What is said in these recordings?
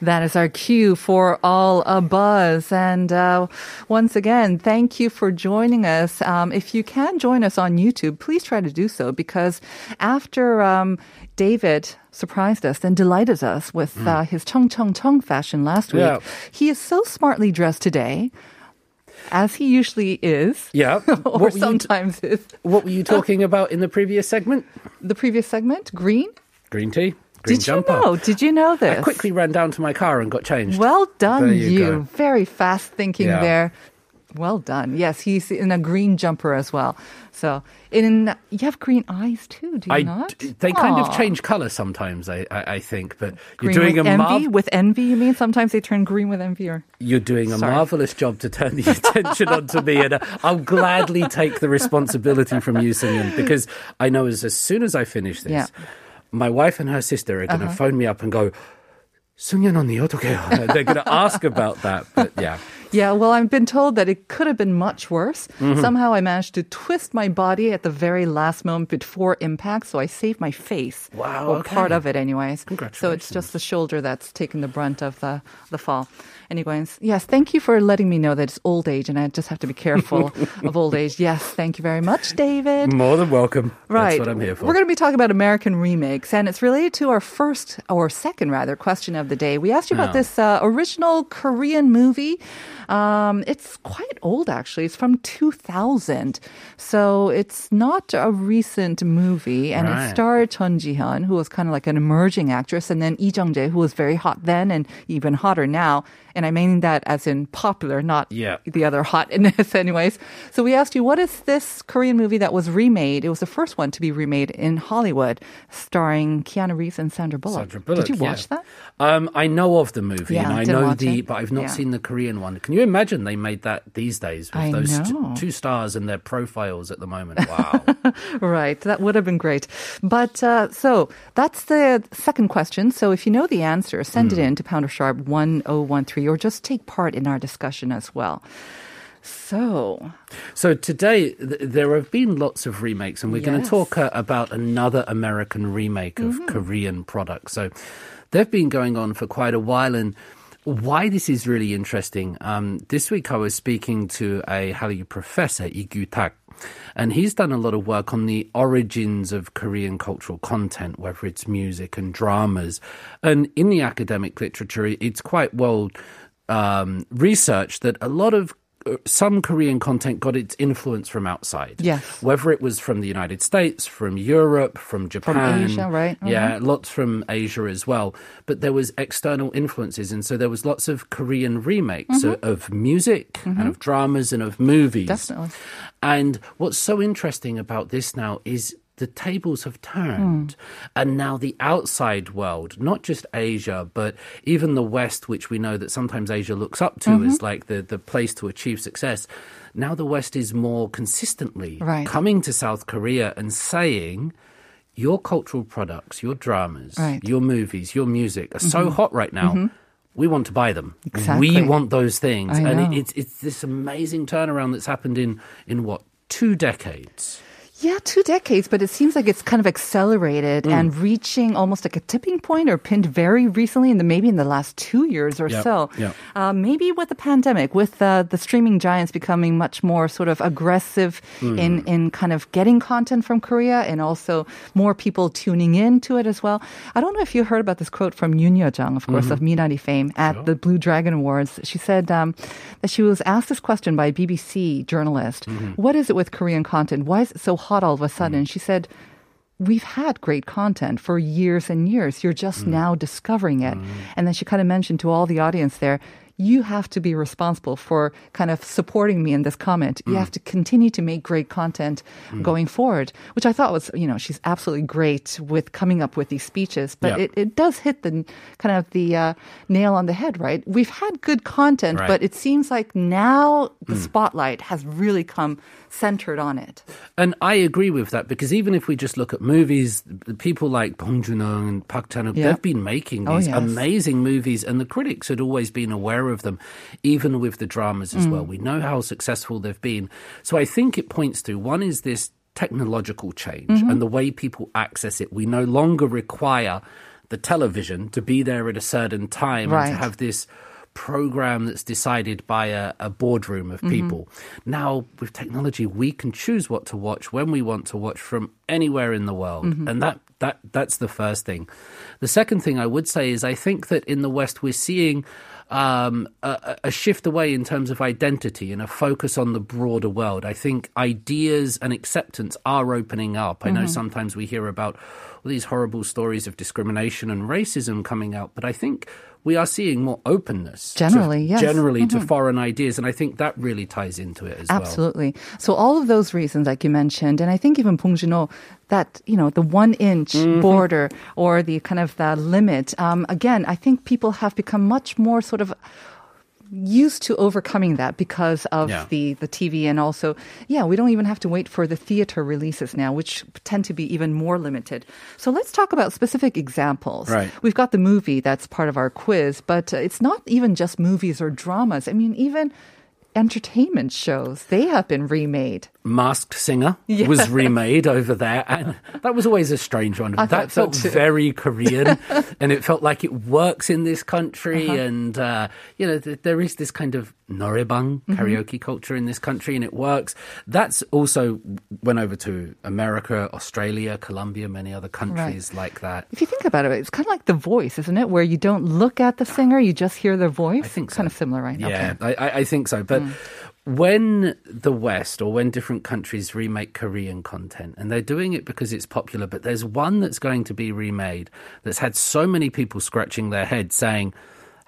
That is our cue for all a buzz. And uh, once again, thank you for joining us. Um, if you can join us on YouTube, please try to do so because after um, David surprised us and delighted us with uh, his Chung Chung Chung fashion last week, Yeah. he is so smartly dressed today. As he usually is. Yeah. or What you t- sometimes is. What were you talking about in the previous segment? The previous segment, green. Green tea, green Did jumper. you know? Did you know this? I quickly ran down to my car and got changed. Well done, you. you. Very fast thinking Yeah. there. Well done. Yes, he's in a green jumper as well. So, in you have green eyes too, do you I not? they kind of change colour sometimes. I, I, I think, but Green you're doing with a envy. marv- with envy, you mean? Sometimes they turn green with envy, or you're doing a Sorry. marvelous job to turn the attention onto me, and uh, I'll gladly take the responsibility from you, Singing, because I know as, as soon as I finish this, Yeah my wife and her sister are going to Uh-huh. phone me up and go. 승연 언니 어떡해요? They're going to ask about that, but yeah. Yeah, well, I've been told that it could have been much worse. Mm-hmm. Somehow I managed to twist my body at the very last moment before impact, so I saved my face. Wow, Or okay. part of it, anyways. So it's Congratulations. just the shoulder that's taken the brunt of the, the fall. Anyways, yes, thank you for letting me know that it's old age and I just have to be careful of old age. Yes, thank you very much, David. More than welcome. Right. That's what I'm here for. We're going to be talking about American remakes, and it's related to our first or second, rather, question of the day. We asked you about Yeah. this uh, original Korean movie. Um, it's quite old, actually. It's from 2000. So it's not a recent movie, and it Right. starred Chun Ji-hyun, who was kind of like an emerging actress, and then Lee Jung-jae, who was very hot then and even hotter now. And I mean that as in popular, not Yeah. the other hotness, anyways. So we asked you, what is this Korean movie that was remade? It was the first one to be remade in Hollywood, starring Keanu Reeves and Sandra Bullock. Sandra Bullock. Did you yeah. watch that? Um, I know of the movie Yeah, and I know the, it. but I've not Yeah. seen the Korean one. Can you imagine they made that these days with I those t- two stars and their profiles at the moment? Wow. Right, that would have been great. But uh, so that's the second question. So if you know the answer, send Hmm. it in to Pounder Sharp 1013 or just take part in our discussion as well. So, so today th- there have been lots of remakes, and we're going to talk uh, about another American remake of Mm-hmm. Korean products. So they've been going on for quite a while, and why this is really interesting. Um, this week I was speaking to a Hallyu professor, Lee Tak, and he's done a lot of work on the origins of Korean cultural content, whether it's music and dramas. And in the academic literature, it's quite well um, researched that a lot of Uh, some Korean content got its influence from outside. Yes. Whether it was from the United States, from Europe, from Japan. Asia, right? Yeah, uh-huh. lots from Asia as well. But there was external influences. And so there was lots of Korean remakes Mm-hmm. of, of music and mm-hmm. of dramas and of movies. Definitely. And what's so interesting about this now is the tables have turned. Hmm. And now the outside world, not just Asia, but even the West, which we know that sometimes Asia looks up to as mm-hmm. like the, the place to achieve success. Now the West is more consistently Right. coming to South Korea and saying, your cultural products, your dramas, Right. Mm-hmm. your movies, your music are so mm-hmm. hot right now. Mm-hmm. We want to buy them. Exactly. We want those things, and it, it's it's this amazing turnaround that's happened in in what two decades. Yeah, two decades, but it seems like it's kind of accelerated Mm. and reaching almost like a tipping point or pinned very recently in the maybe in the last two years or Yep, so. yep. Uh, maybe with the pandemic, with uh, the streaming giants becoming much more sort of aggressive Mm. in in kind of getting content from Korea and also more people tuning in to it as well. I don't know if you heard about this quote from Yoon Yo-jung, of course, of Minari fame at the Blue Dragon Awards. She said um, that she was asked this question by a BBC journalist. "What is it with Korean content? Why is it so hot all of a hmm. sudden? She said, We've had great content for years and years. You're just hmm. now discovering it. Hmm. And then she kind of mentioned to all the audience there, you have to be responsible for kind of supporting me in this comment. Mm. You have to continue to make great content going forward, which I thought was, you know, she's absolutely great with coming up with these speeches. But Yeah. it, it does hit the kind of the uh, nail on the head, right? We've had good content, Right. but it seems like now the Mm. spotlight has really come centered on it. And I agree with that because even if we just look at movies, people like Bong Joon-ho and Park Chan-wook, Yeah. they've been making Oh, these yes. amazing movies, and the critics had always been aware of them, even with the dramas as Mm. well. We know how successful they've been. So I think it points to one is this technological change Mm-hmm. and the way people access it. We no longer require the television to be there at a certain time and to have this program that's decided by a, a boardroom of people. Now, with technology, we can choose what to watch when we want to watch from anywhere in the world. And that, that, that's the first thing. The second thing I would say is I think that in the West, we're seeing um, a, a shift away in terms of identity and a focus on the broader world. I think ideas and acceptance are opening up. I know sometimes we hear about all these horrible stories of discrimination and racism coming out, but I think we are seeing more openness. to- Generally, yes. Generally to foreign ideas, and I think that really ties into it as well. Absolutely. So all of those reasons, like you mentioned, and I think even Bong Joon-ho, that you know the one inch Mm-hmm. border or the kind of the limit. Um, again, I think people have become much more sort of used to overcoming that because of Yeah. the the TV and also yeah we don't even have to wait for the theater releases now which tend to be even more limited so let's talk about specific examples Right. we've got the movie that's part of our quiz but uh, it's not even just movies or dramas i mean even entertainment shows they have been remade Masked Singer was remade over there, and that was always a strange one. I that thought so felt very Korean, and it felt like it works in this country. Uh-huh. And uh, you know, th- there is this kind of noraebang Mm-hmm. karaoke culture in this country, and it works. That's also went over to America, Australia, Colombia, many other countries like that. If you think about it, it's kind of like The Voice, isn't it? Where you don't look at the singer, you just hear their voice. I think so. kind of similar, right? Yeah, Okay. I, I- I think so. But when the West or when different countries remake Korean content, and they're doing it because it's popular, but there's one that's going to be remade that's had so many people scratching their head saying,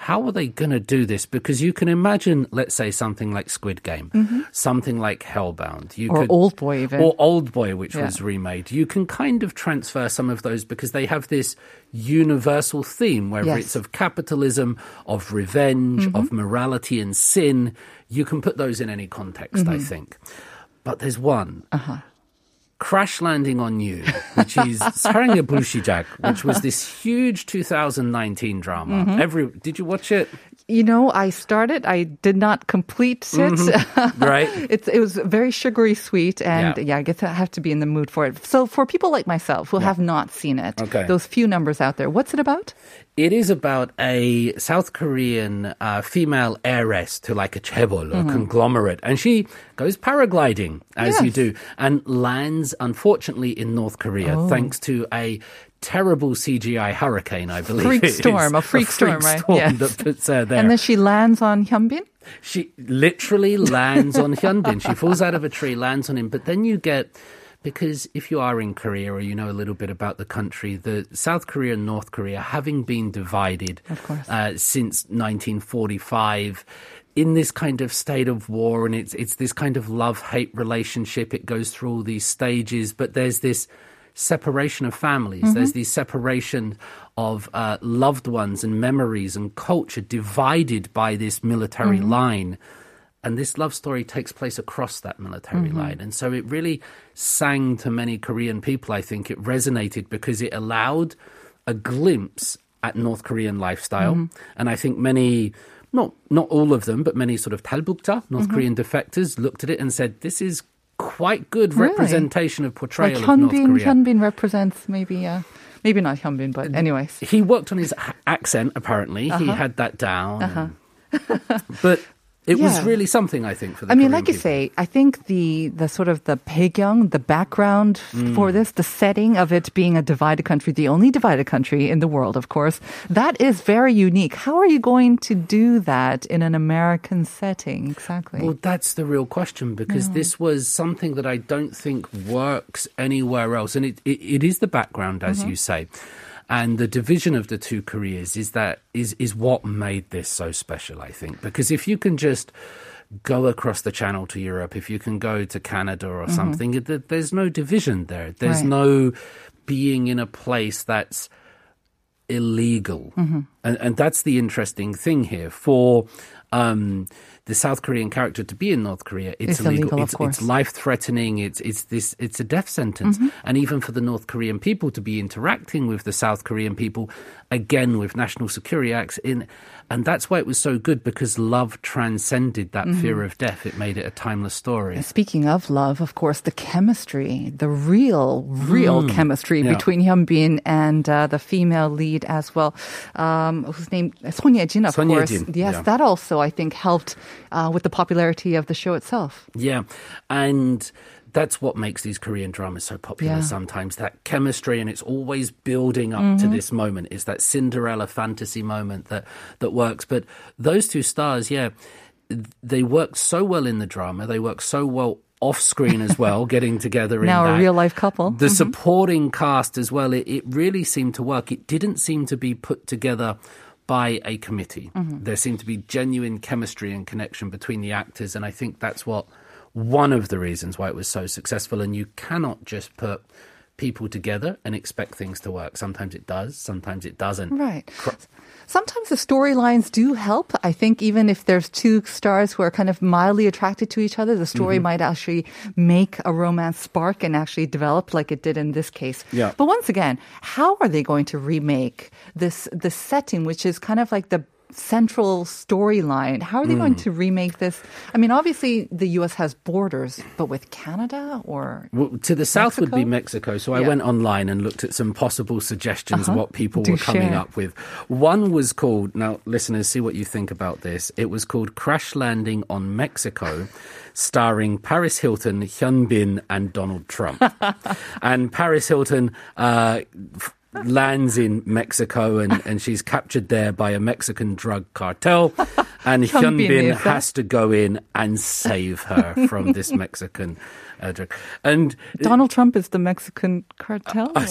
how are they going to do this? Because you can imagine, let's say, something like Squid Game, something like Hellbound, you Mm-hmm. Or could, Old Boy even. or Old Boy, which Yeah. was remade. You can kind of transfer some of those because they have this universal theme, whether Yes. Mm-hmm. it's of capitalism, of revenge, of morality and sin. You can put those in any context, Mm-hmm. I think. But there's one. Uh-huh. Crash Landing on You, which is Sarange Bushijak, which was this huge 2019 drama. Mm-hmm. Every did you watch it? You know, I started, I did not complete it. Right. it's, it was very sugary sweet, and Yeah. yeah. I guess I have to be in the mood for it. So, for people like myself who have not seen it, Okay. those few numbers out there, what's it about? It is about a South Korean uh, female heiress to like a chaebol, a conglomerate, and she goes paragliding as you do, and lands unfortunately in North Korea thanks to a terrible CGI hurricane, I believe. Freak it is. storm, a freak storm, right? storm Yes. that puts her there. And then she lands on Hyunbin. She literally lands on Hyunbin. She falls out of a tree, lands on him. But then you get, because if you are in Korea or you know a little bit about the country, the South Korea and North Korea, having been divided Of course. Uh, since 1945, in this kind of state of war, and it's it's this kind of love hate relationship. It goes through all these stages, but there's this separation of families. Mm-hmm. There's this separation of uh, loved ones and memories and culture divided by this military Mm-hmm. line. And this love story takes place across that military Mm-hmm. line. And so it really sang to many Korean people, I think. It resonated because it allowed a glimpse at North Korean lifestyle. Mm-hmm. And I think many, not, not all of them, but many sort of Talbukja, North Mm-hmm. Korean defectors, looked at it and said, this is quite good Really? representation of Like portrayal of North Korea. Hyunbin represents maybe, uh, maybe not Hyunbin, but anyways. He worked on his accent, apparently. Uh-huh. He had that down. but it was really something, I think, for the I mean, Korean like you people. say, I think the the sort of the 배경, the background Mm. for this, the setting of it being a divided country, the only divided country in the world, of course, that is very unique. How are you going to do that in an American setting? Exactly. Well, that's the real question because this was something that I don't think works anywhere else. And it, it, it is the background, as Mm-hmm. you say. And the division of the two Koreas is that is is what made this so special, I think. Because if you can just go across the channel to Europe, if you can go to Canada or something, there's no division there. There's Right. no being in a place that's illegal. Mm-hmm. And, and that's the interesting thing here. For um, the South Korean character to be in North Korea, it's, It's illegal, of It's, it's life threatening. It's it's this it's a death sentence. Mm-hmm. And even for the North Korean people to be interacting with the South Korean people, again with national security acts in. And that's why it was so good because love transcended that Mm-hmm. fear of death. It made it a timeless story. Speaking of love, of course, the chemistry, the real, real chemistry Yeah. between Hyunbin and uh, the female lead as well, um, whose name Son Ye-jin, of Son course. Yes, yeah. that also I think helped uh, with the popularity of the show itself. Yeah. And that's what makes these Korean dramas so popular Yeah. sometimes. That chemistry and it's always building up to this moment. Is that Cinderella fantasy moment that that works. But those two stars, yeah, they work so well in the drama. They work so well off screen as well, getting together in Now a real life couple. The supporting cast as well, it, it really seemed to work. It didn't seem to be put together by a committee. Mm-hmm. There seemed to be genuine chemistry and connection between the actors, and I think that's what one of the reasons why it was so successful. And you cannot just put people together and expect things to work. Sometimes it does, sometimes it doesn't. Right. Sometimes the storylines do help. I think even if there's two stars who are kind of mildly attracted to each other, the story Mm-hmm. might actually make a romance spark and actually develop like it did in this case. Yeah. But once again, how are they going to remake this this setting, which is kind of like the central storyline? How are they going Mm. to remake this? I mean, obviously the U.S. has borders, but with Canada or Well, to the south would be Mexico. So I went online and looked at some possible suggestions Uh-huh. what people Do were coming share. up with. One was called, now listeners, see what you think about this. It was called Crash Landing on Mexico, starring Paris Hilton, Hyun Bin, and Donald Trump. and Paris Hilton, uh, f- lands in Mexico and, and she's captured there by a Mexican drug cartel and Hyun Bin Bin is that? has to go in and save her from this Mexican uh, drug. And Donald Trump is the Mexican cartel? Uh,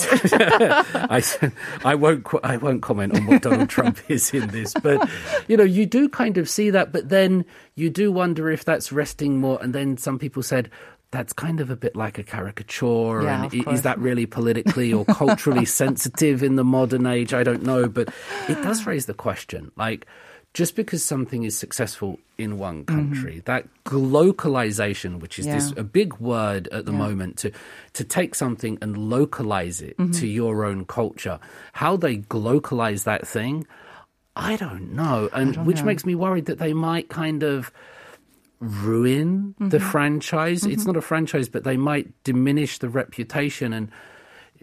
I, I won't I won't comment on what Donald Trump is in this, but you know you do kind of see that, but then you do wonder if that's resting more. And then some people said that's kind of a bit like a caricature, Yeah, and is that really politically or culturally sensitive in the modern age? I don't know, but it does raise the question, like. Just because something is successful in one country, that glocalization, which is this Mm-hmm. A big word at the moment, to to take something and localize it Mm-hmm. to your own culture, how they glocalize that thing, I don't know, and which know. makes me worried that they might kind of ruin Mm-hmm. the franchise. It's not a franchise, but they might diminish the reputation and.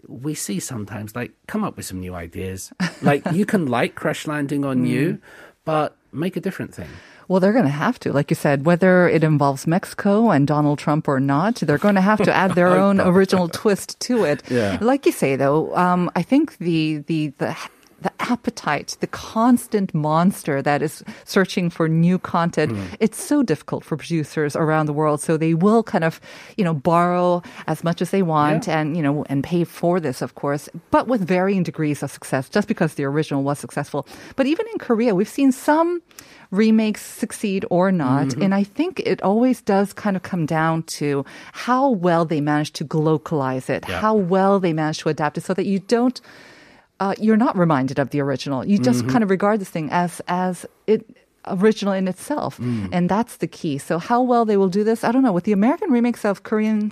We see sometimes, like, come up with some new ideas. Like, you can like Crash Landing on Mm. You, but make a different thing. Well, they're going to have to, like you said, whether it involves Mexico and Donald Trump or not, they're going to have to add their own original twist to it. Yeah. Like you say, though, um, I think the the the the appetite, the constant monster that is searching for new content, it's so difficult for producers around the world. So they will kind of, you know, borrow as much as they want Yeah. and, you know, and pay for this, of course, but with varying degrees of success, just because the original was successful. But even in Korea, we've seen some remakes succeed or not. Mm-hmm. And I think it always does kind of come down to how well they manage to localize it, Yeah. how well they manage to adapt it so that you don't, uh, you're not reminded of the original. You just mm-hmm. kind of regard this thing as as it original in itself, mm. and that's the key. So how well they will do this, I don't know. With the American remakes of Korean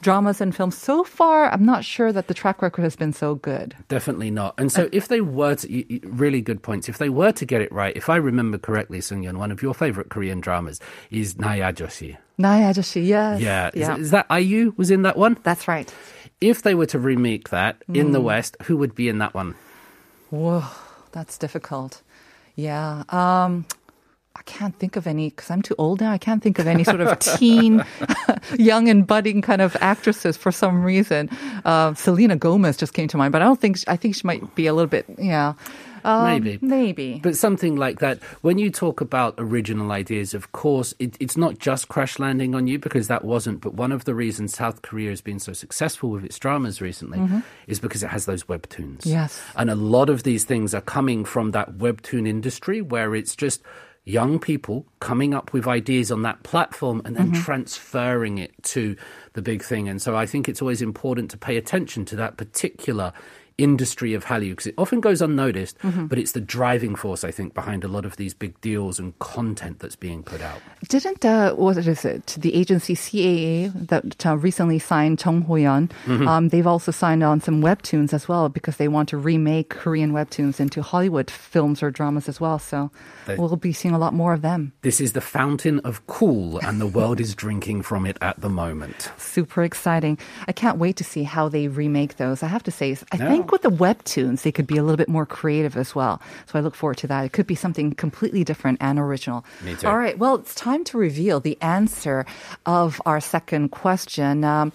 dramas and films so far, I'm not sure that the track record has been so good. Definitely not. And so, uh, if they were to, really good points, if they were to get it right, if I remember correctly, Sun Yun, one of your favorite Korean dramas is Naui Ajeossi. Nayajoshi, yes. Yeah. Is, yeah. Is, that IU was in that one? That's right. If they were to remake that in Mm. the West, who would be in that one? Whoa, that's difficult. Yeah. Um, I can't think of any because I'm too old now. I can't think of any sort of teen, young and budding kind of actresses for some reason. Uh, Selena Gomez just came to mind, but I don't think I think she might be a little bit. Yeah. Um, maybe. Maybe. But something like that. When you talk about original ideas, of course, it, it's not just crash landing on you because that wasn't. But one of the reasons South Korea has been so successful with its dramas recently mm-hmm. is because it has those webtoons. Yes. And a lot of these things are coming from that webtoon industry where it's just young people coming up with ideas on that platform and then mm-hmm. transferring it to the big thing. And so I think it's always important to pay attention to that particular industry of Hallyu because it often goes unnoticed, but it's the driving force, I think, behind a lot of these big deals and content that's being put out. Didn't uh, what is it? The agency CAA that uh, recently signed Chung Ho-yeon. Mm-hmm. Um, they've also signed on some webtoons as well because they want to remake Korean webtoons into Hollywood films or dramas as well. So They- we'll be seeing a lot more of them. This is the fountain of cool, and the world is drinking from it at the moment. Super exciting! I can't wait to see how they remake those. I have to say, I Yeah. think with the webtoons they could be a little bit more creative as well. So I look forward to that. It could be something completely different and original. Me too. All right. Well, it's time to reveal the answer of our second question. Um,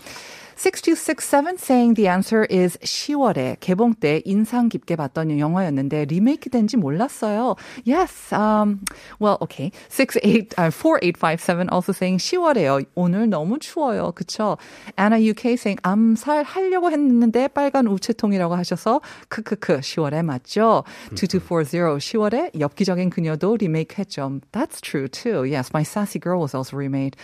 6267 saying the answer is 10월에 개봉 때 인상 깊게 봤던 영화였는데 리메이크 된지 몰랐어요. Yes. Um, well, okay. 68, uh, 4857 also saying 10월에요. 오늘 너무 추워요. 그쵸? Anna UK saying 암살 하려고 했는데 빨간 우체통이라고 하셔서 크크크 10월에 맞죠? 2240 10월에 엽기적인 그녀도 리메이크 했죠. That's true too. Yes, My Sassy Girl was also remade.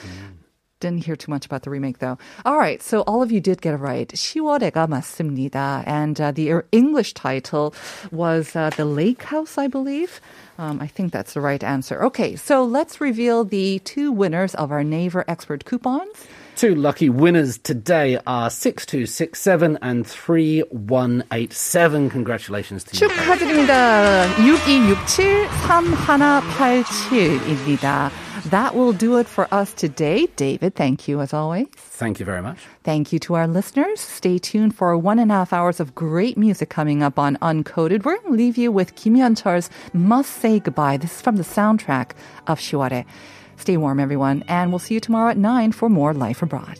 Didn't hear too much about the remake though. All right, so all of you did get it right. 10월에가 맞습니다. And uh, the English title was uh, The Lake House, I believe. Um, I think that's the right answer. Okay, so let's reveal the two winners of our Naver Expert coupons. Two lucky winners today are 6267 and 3187. Congratulations to you. both. 축하드립니다. 6267-3187입니다. That will do it for us today. David, thank you as always. Thank you very much. Thank you to our listeners. Stay tuned for one and a half hours of great music coming up on Uncoded. We're going to leave you with Kim Yeon-char's Must Say Goodbye. This is from the soundtrack of Siworae. Stay warm, everyone, and we'll see you tomorrow at 9 for more Life Abroad.